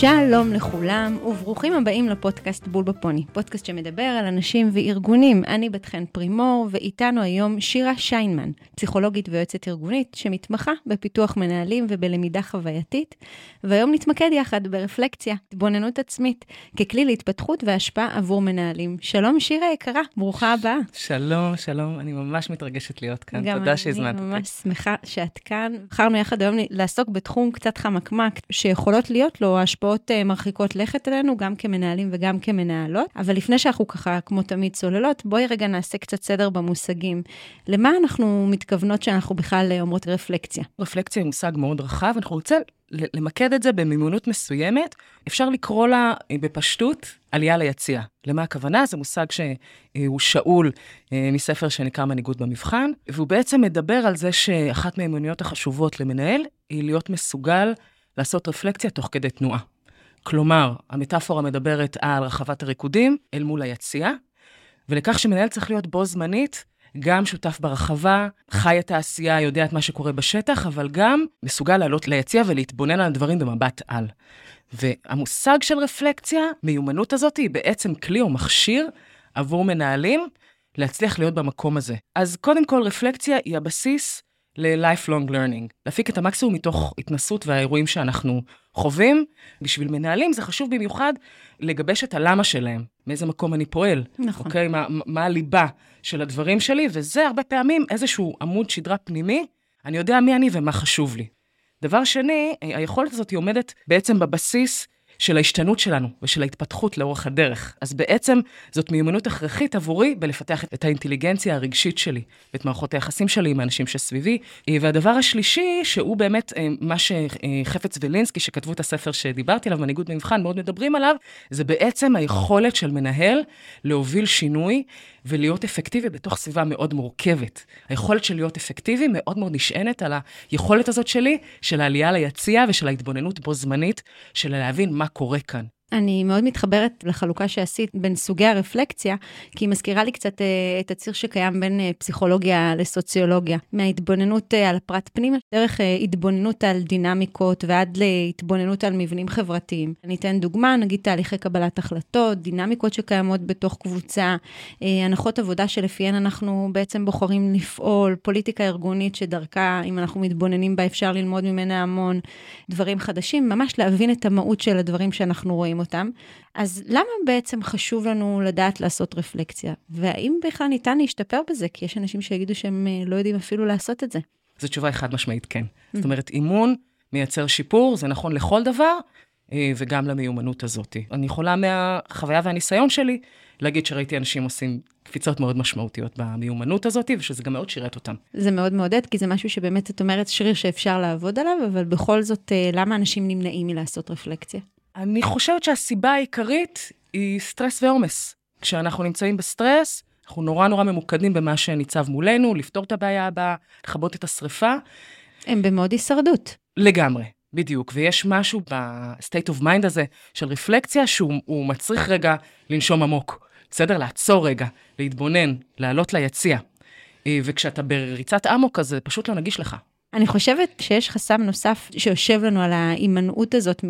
שלום לכולם, וברוכים הבאים לפודקאסט בול בפוני, פודקאסט שמדבר על אנשים וארגונים. אני בת חן פרימור, ואיתנו היום שירה שיינמן, פסיכולוגית ויועצת ארגונית, שמתמחה בפיתוח מנהלים ובלמידה חווייתית, והיום נתמקד יחד ברפלקציה, התבוננות עצמית, ככלי להתפתחות והשפעה עבור מנהלים. שלום שירה יקרה, ברוכה הבאה. שלום, שלום, אני ממש מתרגשת להיות כאן, תודה שהזמנת אותי. גם אני ממש שמחה שאת כאן. בחרנו יחד היום לעסוק בתחום קצת חמקמק, שיכולות להיות לו השפעות uh, מרחיקות לכת עלינו, גם כמנהלים וגם כמנהלות. אבל לפני שאנחנו ככה, כמו תמיד, צוללות, בואי רגע נעשה קצת סדר במושגים. למה אנחנו מתכוונות שאנחנו בכלל אה, אומרות רפלקציה? רפלקציה היא מושג מאוד רחב, אנחנו רוצים למקד את זה במימונות מסוימת. אפשר לקרוא לה אה, בפשטות עלייה ליציאה. למה הכוונה? זה מושג שהוא שאול מספר שנקרא מנהיגות במבחן, והוא בעצם מדבר על זה שאחת מהמימוניות החשובות למנהל היא להיות מסוגל לעשות רפלקציה תוך כדי תנועה. כלומר, המטאפורה מדברת על רחבת הריקודים אל מול היציאה, ולכך שמנהל צריך להיות בו זמנית גם שותף ברחבה, חי את העשייה, יודע את מה שקורה בשטח, אבל גם מסוגל לעלות ליציע ולהתבונן על הדברים במבט על. והמושג של רפלקציה, מיומנות הזאת, היא בעצם כלי או מכשיר עבור מנהלים להצליח להיות במקום הזה. אז קודם כל, רפלקציה היא הבסיס ל-lifelong learning. להפיק את המקסימום מתוך התנסות והאירועים שאנחנו חווים. בשביל מנהלים זה חשוב במיוחד לגבש את הלמה שלהם, מאיזה מקום אני פועל. נכון. אוקיי? מה, מה הליבה של הדברים שלי, וזה הרבה פעמים איזשהו עמוד שדרה פנימי, אני יודע מי אני ומה חשוב לי. דבר שני, היכולת הזאת עומדת בעצם בבסיס של ההשתנות שלנו ושל ההתפתחות לאורך הדרך. אז בעצם זאת מיומנות הכרחית עבורי בלפתח את האינטליגנציה הרגשית שלי ואת מערכות היחסים שלי עם האנשים שסביבי. והדבר השלישי, שהוא באמת אה, מה שחפץ ולינסקי, שכתבו את הספר שדיברתי עליו, מנהיגות במבחן, מאוד מדברים עליו, זה בעצם היכולת של מנהל להוביל שינוי ולהיות אפקטיבי בתוך סביבה מאוד מורכבת. היכולת של להיות אפקטיבי מאוד מאוד נשענת על היכולת הזאת שלי, של העלייה ליציע ושל ההתבוננות בו זמנית, של להבין מה קורה כאן. אני מאוד מתחברת לחלוקה שעשית בין סוגי הרפלקציה, כי היא מזכירה לי קצת uh, את הציר שקיים בין uh, פסיכולוגיה לסוציולוגיה. מההתבוננות uh, על הפרט פנימה, דרך התבוננות על דינמיקות ועד להתבוננות על מבנים חברתיים. אני אתן דוגמה, נגיד תהליכי קבלת החלטות, דינמיקות שקיימות בתוך קבוצה, הנחות עבודה שלפיהן אנחנו בעצם בוחרים לפעול, פוליטיקה ארגונית שדרכה, אם אנחנו מתבוננים בה, אפשר ללמוד ממנה המון דברים חדשים, ממש להבין את המהות של הדברים שאנחנו רואים. רואים אותם. אז למה בעצם חשוב לנו לדעת לעשות רפלקציה? והאם בכלל ניתן להשתפר בזה? כי יש אנשים שיגידו שהם אה, לא יודעים אפילו לעשות את זה. זו תשובה חד משמעית כן. זאת אומרת, אימון מייצר שיפור, זה נכון לכל דבר, אה, וגם למיומנות הזאת. אני יכולה מהחוויה והניסיון שלי להגיד שראיתי אנשים עושים קפיצות מאוד משמעותיות במיומנות הזאת, ושזה גם מאוד שירת אותם. זה מאוד מעודד, כי זה משהו שבאמת, את אומרת, שריר שאפשר לעבוד עליו, אבל בכל זאת, אה, למה אנשים נמנעים מלעשות רפלקציה? אני חושבת שהסיבה העיקרית היא סטרס ועומס. כשאנחנו נמצאים בסטרס, אנחנו נורא נורא ממוקדים במה שניצב מולנו, לפתור את הבעיה הבאה, לכבות את השריפה. הם במוד הישרדות. לגמרי, בדיוק. ויש משהו ב-state of mind הזה של רפלקציה, שהוא מצריך רגע לנשום עמוק. בסדר? לעצור רגע, להתבונן, לעלות ליציע. אה, וכשאתה בריצת אמוק, אז זה פשוט לא נגיש לך. אני חושבת שיש חסם נוסף שיושב לנו על ההימנעות הזאת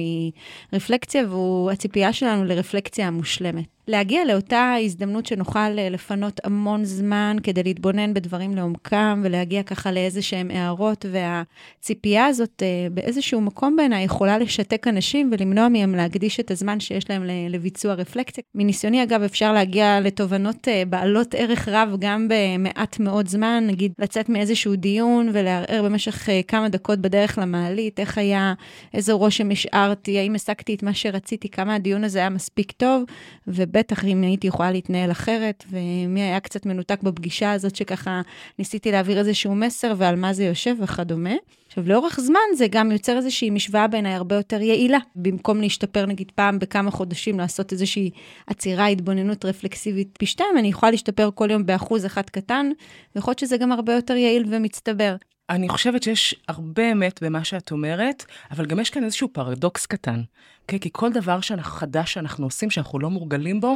מרפלקציה, והוא הציפייה שלנו לרפלקציה המושלמת. להגיע לאותה הזדמנות שנוכל אה, לפנות המון זמן כדי להתבונן בדברים לעומקם ולהגיע ככה לאיזה שהם הערות, והציפייה הזאת אה, באיזשהו מקום בעיניי יכולה לשתק אנשים ולמנוע מהם להקדיש את הזמן שיש להם לביצוע רפלקציה. מניסיוני, אגב, אפשר להגיע לתובנות אה, בעלות ערך רב גם במעט מאוד זמן, נגיד לצאת מאיזשהו דיון ולערער במשך כמה דקות בדרך למעלית, איך היה, איזה רושם השארתי, האם השגתי את מה שרציתי, כמה הדיון הזה היה מספיק טוב, וב... בטח אם הייתי יכולה להתנהל אחרת, ומי היה קצת מנותק בפגישה הזאת, שככה ניסיתי להעביר איזשהו מסר ועל מה זה יושב וכדומה. עכשיו, לאורך זמן זה גם יוצר איזושהי משוואה בעיניי הרבה יותר יעילה. במקום להשתפר נגיד פעם בכמה חודשים, לעשות איזושהי עצירה, התבוננות רפלקסיבית פי שתיים, אני יכולה להשתפר כל יום באחוז אחד קטן, ויכול להיות שזה גם הרבה יותר יעיל ומצטבר. אני חושבת שיש הרבה אמת במה שאת אומרת, אבל גם יש כאן איזשהו פרדוקס קטן. אוקיי? כי כל דבר חדש שאנחנו עושים, שאנחנו לא מורגלים בו,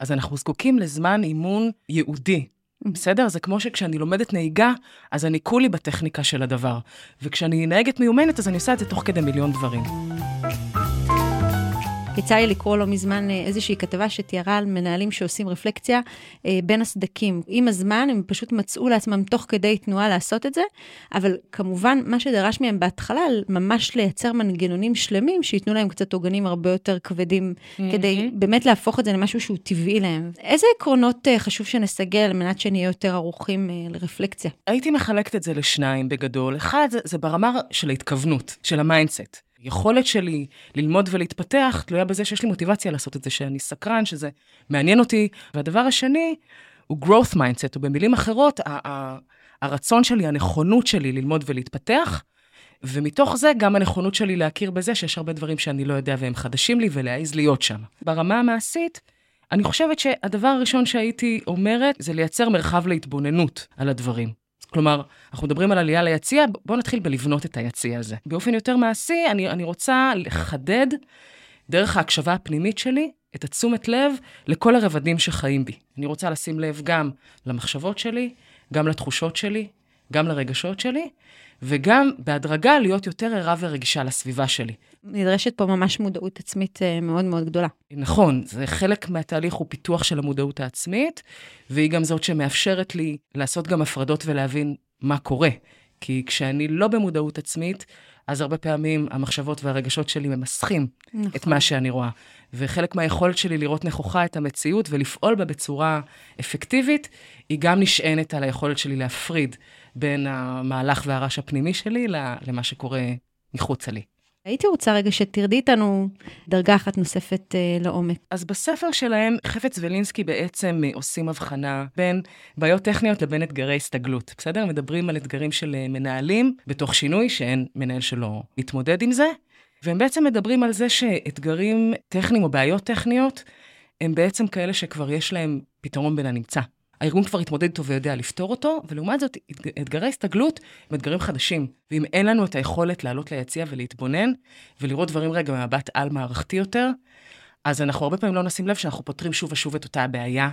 אז אנחנו זקוקים לזמן אימון ייעודי. בסדר? זה כמו שכשאני לומדת נהיגה, אז אני כולי בטכניקה של הדבר. וכשאני נהגת מיומנת, אז אני עושה את זה תוך כדי מיליון דברים. יצא לי לקרוא לא מזמן אה, איזושהי כתבה שתיארה על מנהלים שעושים רפלקציה אה, בין הסדקים. עם הזמן הם פשוט מצאו לעצמם תוך כדי תנועה לעשות את זה, אבל כמובן, מה שדרש מהם בהתחלה, ממש לייצר מנגנונים שלמים שייתנו להם קצת עוגנים הרבה יותר כבדים, mm-hmm. כדי באמת להפוך את זה למשהו שהוא טבעי להם. איזה עקרונות אה, חשוב שנסגל על מנת שנהיה יותר ערוכים אה, לרפלקציה? הייתי מחלקת את זה לשניים בגדול. אחד, זה, זה ברמה של ההתכוונות, של ה mindset. היכולת שלי ללמוד ולהתפתח תלויה בזה שיש לי מוטיבציה לעשות את זה, שאני סקרן, שזה מעניין אותי. והדבר השני הוא growth mindset, או במילים אחרות, הרצון שלי, הנכונות שלי ללמוד ולהתפתח, ומתוך זה גם הנכונות שלי להכיר בזה שיש הרבה דברים שאני לא יודע והם חדשים לי, ולהעז להיות שם. ברמה המעשית, אני חושבת שהדבר הראשון שהייתי אומרת זה לייצר מרחב להתבוננות על הדברים. כלומר, אנחנו מדברים על עלייה ליציע, בואו נתחיל בלבנות את היציע הזה. באופן יותר מעשי, אני, אני רוצה לחדד, דרך ההקשבה הפנימית שלי, את התשומת לב לכל הרבדים שחיים בי. אני רוצה לשים לב גם למחשבות שלי, גם לתחושות שלי, גם לרגשות שלי, וגם בהדרגה להיות יותר ערה ורגישה לסביבה שלי. נדרשת פה ממש מודעות עצמית אה, מאוד מאוד גדולה. נכון, זה חלק מהתהליך הוא פיתוח של המודעות העצמית, והיא גם זאת שמאפשרת לי לעשות גם הפרדות ולהבין מה קורה. כי כשאני לא במודעות עצמית, אז הרבה פעמים המחשבות והרגשות שלי ממסכים נכון. את מה שאני רואה. וחלק מהיכולת שלי לראות נכוחה את המציאות ולפעול בה בצורה אפקטיבית, היא גם נשענת על היכולת שלי להפריד בין המהלך והרעש הפנימי שלי למה שקורה מחוצה לי. הייתי רוצה רגע שתרדי איתנו דרגה אחת נוספת אה, לעומק. אז בספר שלהם, חפץ ולינסקי בעצם אה, עושים הבחנה בין בעיות טכניות לבין אתגרי הסתגלות, בסדר? מדברים על אתגרים של אה, מנהלים בתוך שינוי, שאין מנהל שלא מתמודד עם זה, והם בעצם מדברים על זה שאתגרים טכניים או בעיות טכניות, הם בעצם כאלה שכבר יש להם פתרון בין הנמצא. הארגון כבר התמודד איתו ויודע לפתור אותו, ולעומת זאת, אתגרי הסתגלות הם אתגרים חדשים. ואם אין לנו את היכולת לעלות ליציע ולהתבונן, ולראות דברים רגע במבט על-מערכתי יותר, אז אנחנו הרבה פעמים לא נשים לב שאנחנו פותרים שוב ושוב את אותה הבעיה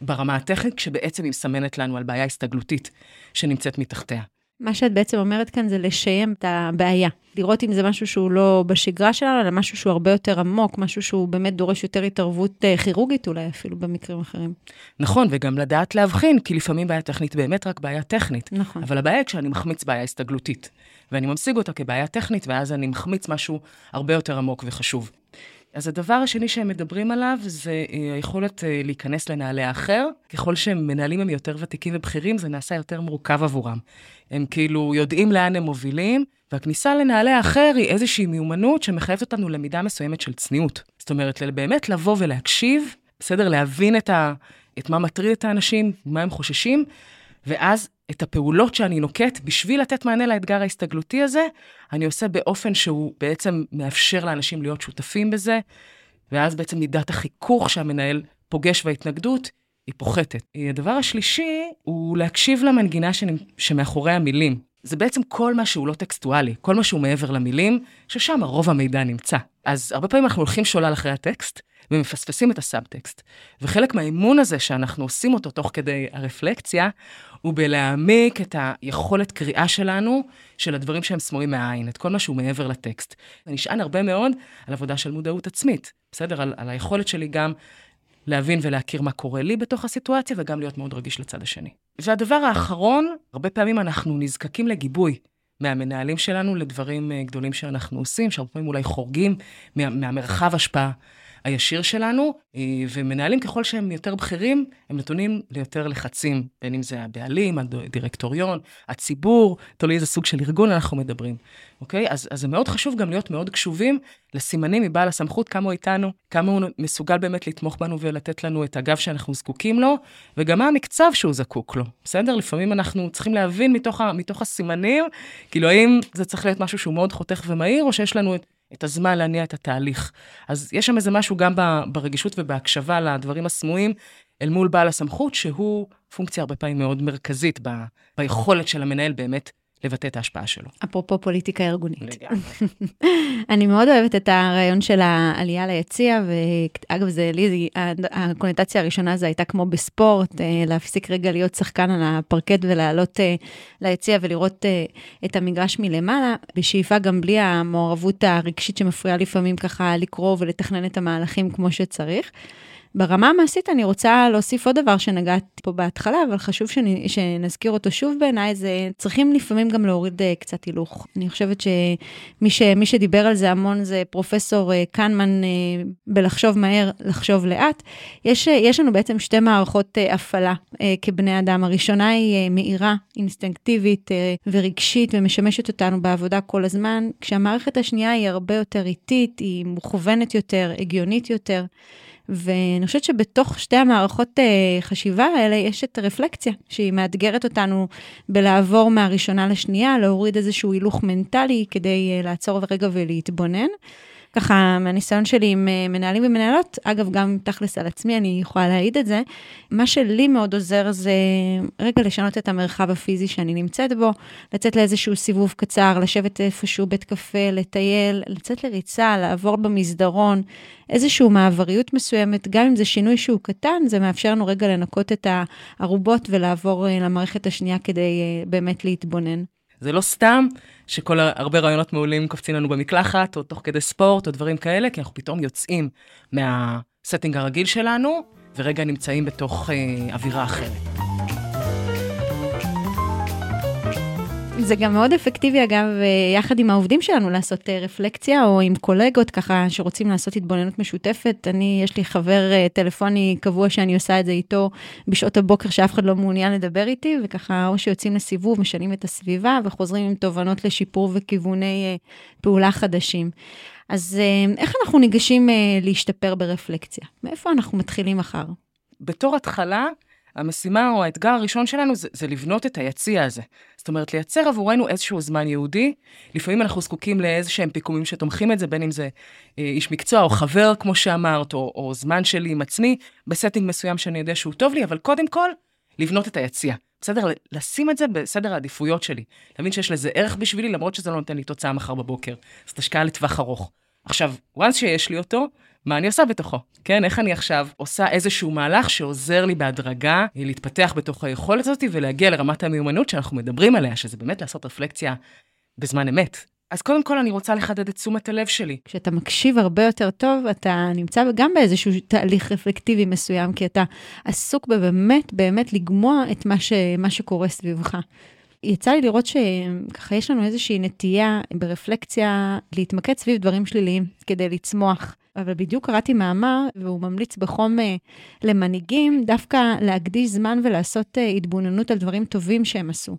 ברמה הטכנית, כשבעצם היא מסמנת לנו על בעיה הסתגלותית שנמצאת מתחתיה. מה שאת בעצם אומרת כאן זה לשיים את הבעיה. לראות אם זה משהו שהוא לא בשגרה שלנו, אלא משהו שהוא הרבה יותר עמוק, משהו שהוא באמת דורש יותר התערבות אה, כירורגית אולי אפילו במקרים אחרים. נכון, וגם לדעת להבחין, כי לפעמים בעיה טכנית באמת רק בעיה טכנית. נכון. אבל הבעיה היא כשאני מחמיץ בעיה הסתגלותית, ואני ממשיג אותה כבעיה טכנית, ואז אני מחמיץ משהו הרבה יותר עמוק וחשוב. אז הדבר השני שהם מדברים עליו זה אה, היכולת אה, להיכנס לנעלי האחר. ככל שמנהלים הם יותר ותיקים ובכירים, זה נעשה יותר מורכב עבורם. הם כאילו יודעים לאן הם מובילים, והכניסה לנעלי האחר היא איזושהי מיומנות שמחייבת אותנו למידה מסוימת של צניעות. זאת אומרת, באמת לבוא ולהקשיב, בסדר? להבין את, ה, את מה מטריד את האנשים, מה הם חוששים, ואז את הפעולות שאני נוקט בשביל לתת מענה לאתגר ההסתגלותי הזה, אני עושה באופן שהוא בעצם מאפשר לאנשים להיות שותפים בזה, ואז בעצם מידת החיכוך שהמנהל פוגש בהתנגדות, היא פוחתת. הדבר השלישי הוא להקשיב למנגינה שמאחורי המילים. זה בעצם כל מה שהוא לא טקסטואלי, כל מה שהוא מעבר למילים, ששם רוב המידע נמצא. אז הרבה פעמים אנחנו הולכים שולל אחרי הטקסט, ומפספסים את הסאבטקסט. וחלק מהאימון הזה שאנחנו עושים אותו תוך כדי הרפלקציה, הוא בלהעמיק את היכולת קריאה שלנו של הדברים שהם סמויים מהעין, את כל מה שהוא מעבר לטקסט. זה נשען הרבה מאוד על עבודה של מודעות עצמית, בסדר? על, על היכולת שלי גם להבין ולהכיר מה קורה לי בתוך הסיטואציה, וגם להיות מאוד רגיש לצד השני. והדבר האחרון, הרבה פעמים אנחנו נזקקים לגיבוי. מהמנהלים שלנו לדברים אה, גדולים שאנחנו עושים, שהרבה פעמים אולי חורגים מה, מהמרחב השפעה הישיר שלנו, אה, ומנהלים ככל שהם יותר בכירים, הם נתונים ליותר לחצים, בין אם זה הבעלים, הדירקטוריון, הציבור, תלוי איזה סוג של ארגון אנחנו מדברים, אוקיי? אז, אז זה מאוד חשוב גם להיות מאוד קשובים לסימנים מבעל הסמכות, כמה הוא איתנו, כמה הוא מסוגל באמת לתמוך בנו ולתת לנו את הגב שאנחנו זקוקים לו, וגם מה המקצב שהוא זקוק לו, בסדר? לפעמים אנחנו צריכים להבין מתוך, ה, מתוך הסימנים, כאילו האם זה צריך להיות משהו שהוא מאוד חותך ומהיר, או שיש לנו את... את הזמן להניע את התהליך. אז יש שם איזה משהו גם ברגישות ובהקשבה לדברים הסמויים, אל מול בעל הסמכות, שהוא פונקציה הרבה פעמים מאוד מרכזית ב, ביכולת של המנהל באמת לבטא את ההשפעה שלו. אפרופו פוליטיקה ארגונית. לגמרי. אני מאוד אוהבת את הרעיון של העלייה ליציע, ואגב, זה לי, הקונוטציה הראשונה זה הייתה כמו בספורט, אה, להפסיק רגע להיות שחקן על הפרקט ולעלות אה, ליציע ולראות אה, את המגרש מלמעלה, בשאיפה גם בלי המעורבות הרגשית שמפריעה לפעמים ככה לקרוא ולתכנן את המהלכים כמו שצריך. ברמה המעשית אני רוצה להוסיף עוד דבר שנגעת פה בהתחלה, אבל חשוב שאני, שנזכיר אותו שוב בעיניי, זה צריכים לפעמים גם להוריד uh, קצת הילוך. אני חושבת שמי ש, שדיבר על זה המון זה פרופסור uh, קנמן uh, בלחשוב מהר, לחשוב לאט. יש, יש לנו בעצם שתי מערכות הפעלה כבני אדם. הראשונה היא מהירה, אינסטינקטיבית ורגשית ומשמשת אותנו בעבודה כל הזמן, כשהמערכת השנייה היא הרבה יותר איטית, היא מוכוונת יותר, הגיונית יותר. ואני חושבת שבתוך שתי המערכות uh, חשיבה האלה יש את הרפלקציה, שהיא מאתגרת אותנו בלעבור מהראשונה לשנייה, להוריד איזשהו הילוך מנטלי כדי uh, לעצור רגע ולהתבונן. ככה, מהניסיון שלי עם אה, מנהלים ומנהלות, אגב, גם תכלס על עצמי, אני יכולה להעיד את זה, מה שלי מאוד עוזר זה רגע לשנות את המרחב הפיזי שאני נמצאת בו, לצאת לאיזשהו סיבוב קצר, לשבת איפשהו בית קפה, לטייל, לצאת לריצה, לעבור במסדרון, איזושהי מעבריות מסוימת, גם אם זה שינוי שהוא קטן, זה מאפשר לנו רגע לנקות את הערובות ולעבור אה, למערכת השנייה כדי אה, באמת להתבונן. זה לא סתם שכל הרבה רעיונות מעולים קופצים לנו במקלחת, או תוך כדי ספורט, או דברים כאלה, כי אנחנו פתאום יוצאים מהסטינג הרגיל שלנו, ורגע נמצאים בתוך אה, אווירה אחרת. זה גם מאוד אפקטיבי, אגב, אה, יחד עם העובדים שלנו, לעשות אה, רפלקציה, או עם קולגות ככה שרוצים לעשות התבוננות משותפת. אני, יש לי חבר אה, טלפוני קבוע שאני עושה את זה איתו בשעות הבוקר, שאף אחד לא מעוניין לדבר איתי, וככה, או שיוצאים לסיבוב, משנים את הסביבה, וחוזרים עם תובנות לשיפור וכיווני פעולה חדשים. אז איך אנחנו ניגשים להשתפר ברפלקציה? מאיפה אנחנו מתחילים מחר? בתור התחלה, המשימה או האתגר הראשון שלנו זה, זה לבנות את היציע הזה. זאת אומרת, לייצר עבורנו איזשהו זמן יהודי. לפעמים אנחנו זקוקים לאיזה שהם פיקומים שתומכים את זה, בין אם זה אה, איש מקצוע או חבר, כמו שאמרת, או, או זמן שלי עם עצמי, ב setting מסוים שאני יודע שהוא טוב לי, אבל קודם כל, לבנות את היציע. בסדר? לשים את זה בסדר העדיפויות שלי. להבין שיש לזה ערך בשבילי, למרות שזה לא נותן לי תוצאה מחר בבוקר. זאת השקעה לטווח ארוך. עכשיו, once שיש לי אותו, מה אני עושה בתוכו? כן, איך אני עכשיו עושה איזשהו מהלך שעוזר לי בהדרגה להתפתח בתוך היכולת הזאת ולהגיע לרמת המיומנות שאנחנו מדברים עליה, שזה באמת לעשות רפלקציה בזמן אמת. אז קודם כל אני רוצה לחדד את תשומת הלב שלי. כשאתה מקשיב הרבה יותר טוב, אתה נמצא גם באיזשהו תהליך רפלקטיבי מסוים, כי אתה עסוק בבאמת, באמת לגמוע את מה, ש, מה שקורה סביבך. יצא לי לראות שככה יש לנו איזושהי נטייה ברפלקציה להתמקד סביב דברים שליליים כדי לצמוח. אבל בדיוק קראתי מאמר, והוא ממליץ בחום אה, למנהיגים דווקא להקדיש זמן ולעשות אה, התבוננות על דברים טובים שהם עשו.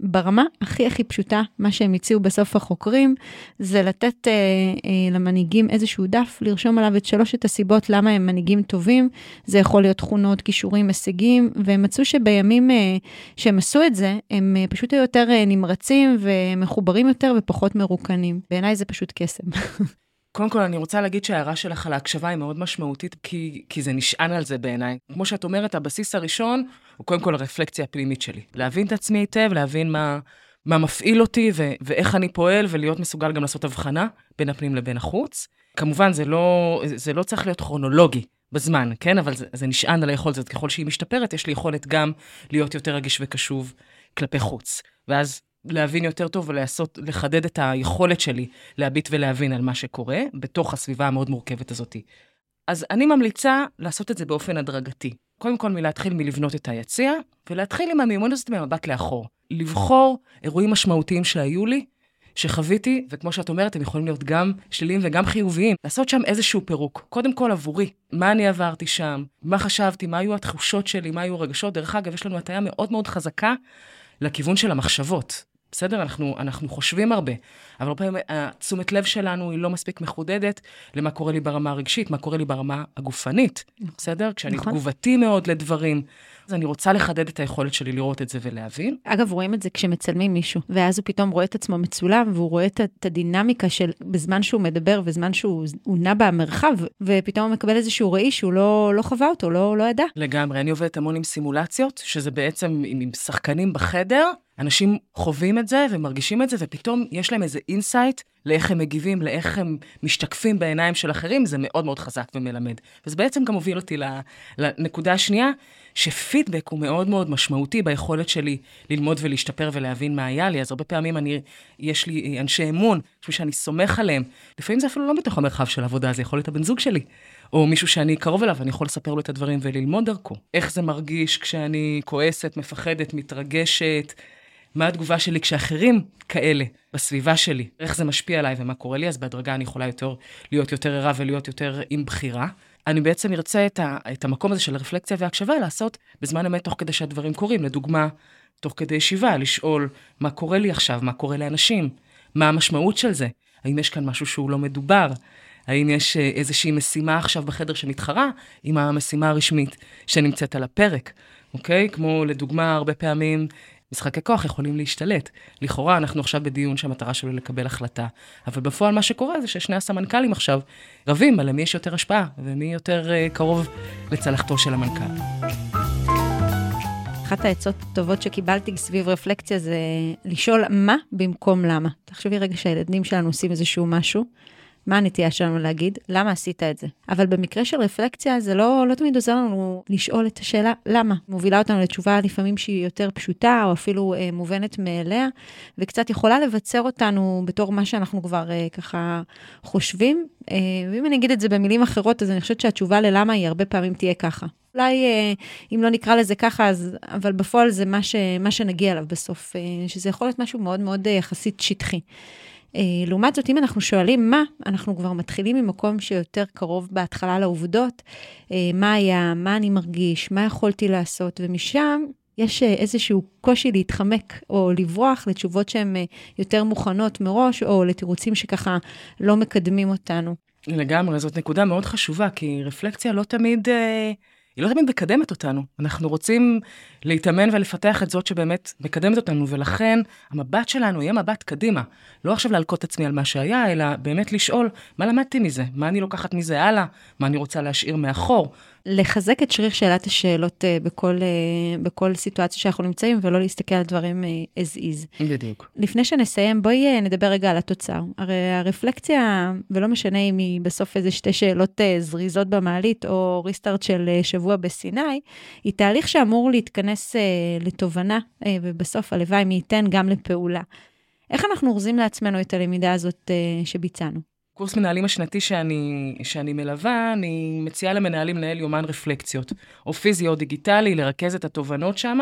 ברמה הכי הכי פשוטה, מה שהם הציעו בסוף החוקרים, זה לתת אה, אה, למנהיגים איזשהו דף, לרשום עליו את שלושת הסיבות למה הם מנהיגים טובים. זה יכול להיות תכונות, כישורים, הישגים, והם מצאו שבימים אה, שהם עשו את זה, הם אה, פשוט היו יותר אה, נמרצים ומחוברים יותר ופחות מרוקנים. בעיניי זה פשוט קסם. קודם כל, אני רוצה להגיד שההערה שלך על ההקשבה היא מאוד משמעותית, כי, כי זה נשען על זה בעיניי. כמו שאת אומרת, הבסיס הראשון הוא קודם כל הרפלקציה הפנימית שלי. להבין את עצמי היטב, להבין מה, מה מפעיל אותי ו- ואיך אני פועל, ולהיות מסוגל גם לעשות הבחנה בין הפנים לבין החוץ. כמובן, זה לא, זה לא צריך להיות כרונולוגי בזמן, כן? אבל זה, זה נשען על היכולת הזאת. ככל שהיא משתפרת, יש לי יכולת גם להיות יותר רגיש וקשוב כלפי חוץ. ואז להבין יותר טוב ולעשות, לחדד את היכולת שלי להביט ולהבין על מה שקורה בתוך הסביבה המאוד מורכבת הזאת. אז אני ממליצה לעשות את זה באופן הדרגתי. קודם כל מלהתחיל מלבנות את היציע, ולהתחיל עם המיומנות הזאת במבט לאחור. לבחור אירועים משמעותיים שהיו לי, שחוויתי, וכמו שאת אומרת, הם יכולים להיות גם שליליים וגם חיוביים. לעשות שם איזשהו פירוק. קודם כל עבורי, מה אני עברתי שם, מה חשבתי, מה היו התחושות שלי, מה היו הרגשות. דרך אגב, יש לנו הטיה מאוד מאוד חזקה לכיוון של המחשבות. בסדר? אנחנו, אנחנו חושבים הרבה, אבל הרבה פעמים תשומת לב שלנו היא לא מספיק מחודדת למה קורה לי ברמה הרגשית, מה קורה לי ברמה הגופנית, בסדר? כשאני נכון. תגובתי מאוד לדברים, אז אני רוצה לחדד את היכולת שלי לראות את זה ולהבין. אגב, רואים את זה כשמצלמים מישהו, ואז הוא פתאום רואה את עצמו מצולם, והוא רואה את, את הדינמיקה של בזמן שהוא מדבר ובזמן שהוא נע במרחב, ופתאום הוא מקבל איזשהו ראי שהוא לא, לא חווה אותו, לא, לא ידע. לגמרי, אני עובדת המון עם סימולציות, שזה בעצם עם, עם שחקנים בחדר. אנשים חווים את זה ומרגישים את זה, ופתאום יש להם איזה insight לאיך הם מגיבים, לאיך הם משתקפים בעיניים של אחרים, זה מאוד מאוד חזק ומלמד. וזה בעצם גם הוביל אותי לנקודה השנייה, שפידבק הוא מאוד מאוד משמעותי ביכולת שלי ללמוד ולהשתפר ולהבין מה היה לי. אז הרבה פעמים אני, יש לי אנשי אמון, חושבים שאני סומך עליהם. לפעמים זה אפילו לא בתוך המרחב של העבודה, זה יכול להיות הבן זוג שלי. או מישהו שאני קרוב אליו, אני יכול לספר לו את הדברים וללמוד דרכו. איך זה מרגיש כשאני כועסת, מפחדת, מתרגשת, מה התגובה שלי כשאחרים כאלה בסביבה שלי, איך זה משפיע עליי ומה קורה לי, אז בהדרגה אני יכולה יותר, להיות יותר ערה ולהיות יותר עם בחירה. אני בעצם ארצה את, ה, את המקום הזה של רפלקציה והקשבה לעשות בזמן אמת תוך כדי שהדברים קורים. לדוגמה, תוך כדי ישיבה, לשאול מה קורה לי עכשיו, מה קורה לאנשים, מה המשמעות של זה, האם יש כאן משהו שהוא לא מדובר, האם יש אה, איזושהי משימה עכשיו בחדר שמתחרה עם המשימה הרשמית שנמצאת על הפרק, אוקיי? כמו לדוגמה, הרבה פעמים משחקי כוח יכולים להשתלט. לכאורה, אנחנו עכשיו בדיון שהמטרה שלו לקבל החלטה, אבל בפועל מה שקורה זה ששני הסמנכ"לים עכשיו רבים על למי יש יותר השפעה ומי יותר uh, קרוב לצלחתו של המנכ"ל. אחת העצות הטובות שקיבלתי סביב רפלקציה זה לשאול מה במקום למה. תחשבי רגע שהילדים שלנו עושים איזשהו משהו, מה הנטייה שלנו להגיד? למה עשית את זה? אבל במקרה של רפלקציה, זה לא, לא תמיד עוזר לנו לשאול את השאלה למה. מובילה אותנו לתשובה לפעמים שהיא יותר פשוטה, או אפילו אה, מובנת מאליה, וקצת יכולה לבצר אותנו בתור מה שאנחנו כבר אה, ככה חושבים. אה, ואם אני אגיד את זה במילים אחרות, אז אני חושבת שהתשובה ללמה היא הרבה פעמים תהיה ככה. אולי אה, אם לא נקרא לזה ככה, אז, אבל בפועל זה מה, ש, מה שנגיע אליו בסוף, אה, שזה יכול להיות משהו מאוד מאוד אה, יחסית שטחי. אה, לעומת זאת, אם אנחנו שואלים מה, אנחנו כבר מתחילים ממקום שיותר קרוב בהתחלה לעובדות, אה, מה היה, מה אני מרגיש, מה יכולתי לעשות, ומשם יש אה, איזשהו קושי להתחמק או לברוח לתשובות שהן יותר מוכנות מראש, או לתירוצים שככה לא מקדמים אותנו. לגמרי, זאת נקודה מאוד חשובה, כי רפלקציה לא תמיד... היא לא תמיד מקדמת אותנו. אנחנו רוצים להתאמן ולפתח את זאת שבאמת מקדמת אותנו, ולכן המבט שלנו יהיה מבט קדימה. לא עכשיו להלקות עצמי על מה שהיה, אלא באמת לשאול, מה למדתי מזה? מה אני לוקחת מזה הלאה? מה אני רוצה להשאיר מאחור? לחזק את שריר שאלת השאלות uh, בכל, uh, בכל סיטואציה שאנחנו נמצאים, ולא להסתכל על דברים uh, as is. בדיוק. לפני שנסיים, בואי נדבר רגע על התוצר. הרי הרפלקציה, ולא משנה אם היא בסוף איזה שתי שאלות זריזות במעלית, או ריסטארט של שבוע בסיני, היא תהליך שאמור להתכנס לתובנה, ובסוף הלוואי מי ייתן גם לפעולה. איך אנחנו אורזים לעצמנו את הלמידה הזאת שביצענו? קורס מנהלים השנתי שאני, שאני מלווה, אני מציעה למנהלים לנהל יומן רפלקציות, או פיזי או דיגיטלי, לרכז את התובנות שם,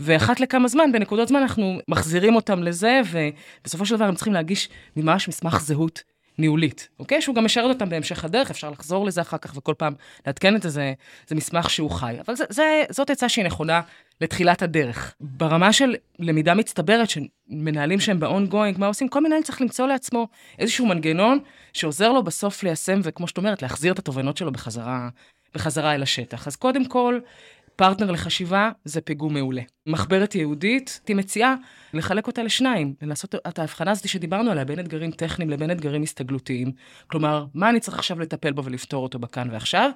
ואחת לכמה זמן, בנקודות זמן, אנחנו מחזירים אותם לזה, ובסופו של דבר הם צריכים להגיש ממש מסמך זהות ניהולית, אוקיי? שהוא גם משרת אותם בהמשך הדרך, אפשר לחזור לזה אחר כך וכל פעם לעדכן את זה, זה, מסמך שהוא חי. אבל זה, זה, זאת עצה שהיא נכונה לתחילת הדרך. ברמה של למידה מצטברת, של מנהלים שהם ב-ongoing, מה עושים? כל מנהל צריך למצוא לעצמו איזשהו מנגנון שעוזר לו בסוף ליישם, וכמו שאת אומרת, להחזיר את התובנות שלו בחזרה, בחזרה אל השטח. אז קודם כל, פרטנר לחשיבה זה פיגום מעולה. מחברת יהודית, הייתי מציעה לחלק אותה לשניים, לעשות את ההבחנה הזאת שדיברנו עליה בין אתגרים טכניים לבין אתגרים הסתגלותיים. כלומר, מה אני צריך עכשיו לטפל בו ולפתור אותו בכאן ועכשיו,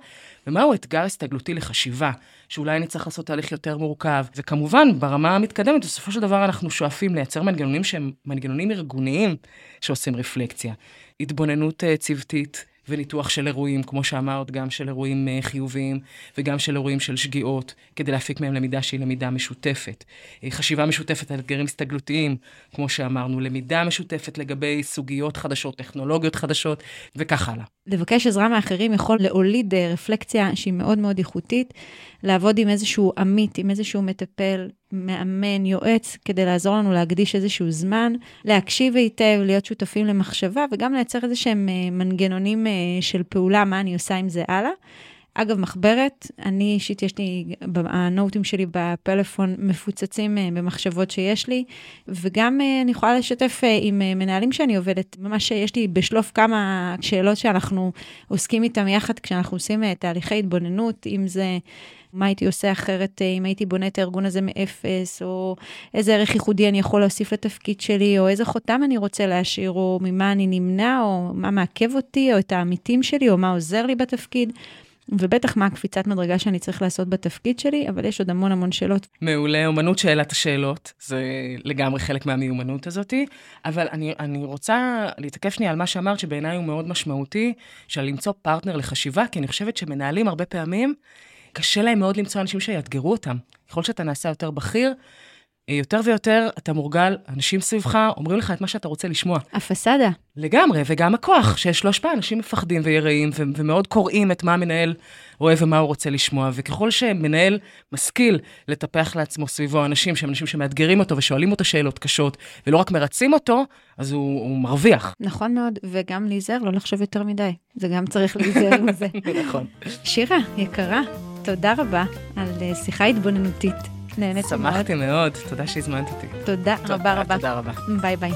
ומהו אתגר הסתגלותי לחשיבה, שאולי אני צריך לעשות תהליך יותר מורכב. וכמובן, ברמה המתקדמת, בסופו של דבר אנחנו שואפים לייצר מנגנונים שהם מנגנונים ארגוניים שעושים רפלקציה. התבוננות uh, צוותית, וניתוח של אירועים, כמו שאמרת, גם של אירועים אה, חיוביים וגם של אירועים של שגיאות, כדי להפיק מהם למידה שהיא למידה משותפת. אה, חשיבה משותפת על אתגרים הסתגלותיים, כמו שאמרנו, למידה משותפת לגבי סוגיות חדשות, טכנולוגיות חדשות, וכך הלאה. לבקש עזרה מאחרים יכול להוליד אה, רפלקציה שהיא מאוד מאוד איכותית, לעבוד עם איזשהו עמית, עם איזשהו מטפל, מאמן, יועץ, כדי לעזור לנו להקדיש איזשהו זמן, להקשיב היטב, להיות שותפים למחשבה, וגם לייצר איזה שהם אה, מנגנונים אה, של פעולה, מה אני עושה עם זה הלאה. אגב, מחברת, אני אישית, יש לי, הנוטים שלי בפלאפון מפוצצים אה, במחשבות שיש לי, וגם אני יכולה לשתף עם מנהלים שאני עובדת, ממש יש לי בשלוף כמה שאלות שאנחנו עוסקים איתם יחד כשאנחנו עושים תהליכי התבוננות, אם זה מה הייתי עושה אחרת אה, אם הייתי בונה את הארגון הזה מאפס, או איזה ערך ייחודי אני יכול להוסיף לתפקיד שלי, או איזה חותם אני רוצה להשאיר, או ממה אני נמנע, או מה מעכב אותי, או את העמיתים שלי, או מה עוזר לי בתפקיד. ובטח מה הקפיצת מדרגה שאני צריך לעשות בתפקיד שלי, אבל יש עוד המון המון שאלות. מעולה, אומנות שאלת השאלות, זה לגמרי חלק מהמיומנות הזאת, אבל אני, אני רוצה להתעכב שנייה על מה שאמרת, שבעיניי הוא מאוד משמעותי, של למצוא פרטנר לחשיבה, כי אני חושבת שמנהלים הרבה פעמים, קשה להם מאוד למצוא אנשים שיאתגרו אותם. ככל שאתה נעשה יותר בכיר, יותר ויותר אתה מורגל, אנשים סביבך אומרים לך את מה שאתה רוצה לשמוע. הפסאדה. לגמרי, וגם הכוח שיש לו השפעה, אנשים מפחדים ויראים, ו- ומאוד קוראים את מה המנהל רואה ומה הוא רוצה לשמוע, וככל שמנהל משכיל לטפח לעצמו סביבו אנשים שהם אנשים שמאתגרים אותו ושואלים אותו שאלות קשות, ולא רק מרצים אותו, אז הוא, הוא מרוויח. נכון מאוד, וגם להיזהר, לא לחשוב יותר מדי. זה גם צריך להיזהר מזה. נכון. שירה, יקרה, תודה רבה על אה, שיחה התבוננותית. נהניתי מאוד. שמחתי מאוד, תודה שהזמנת אותי. תודה רבה רבה. תודה רבה. ביי ביי.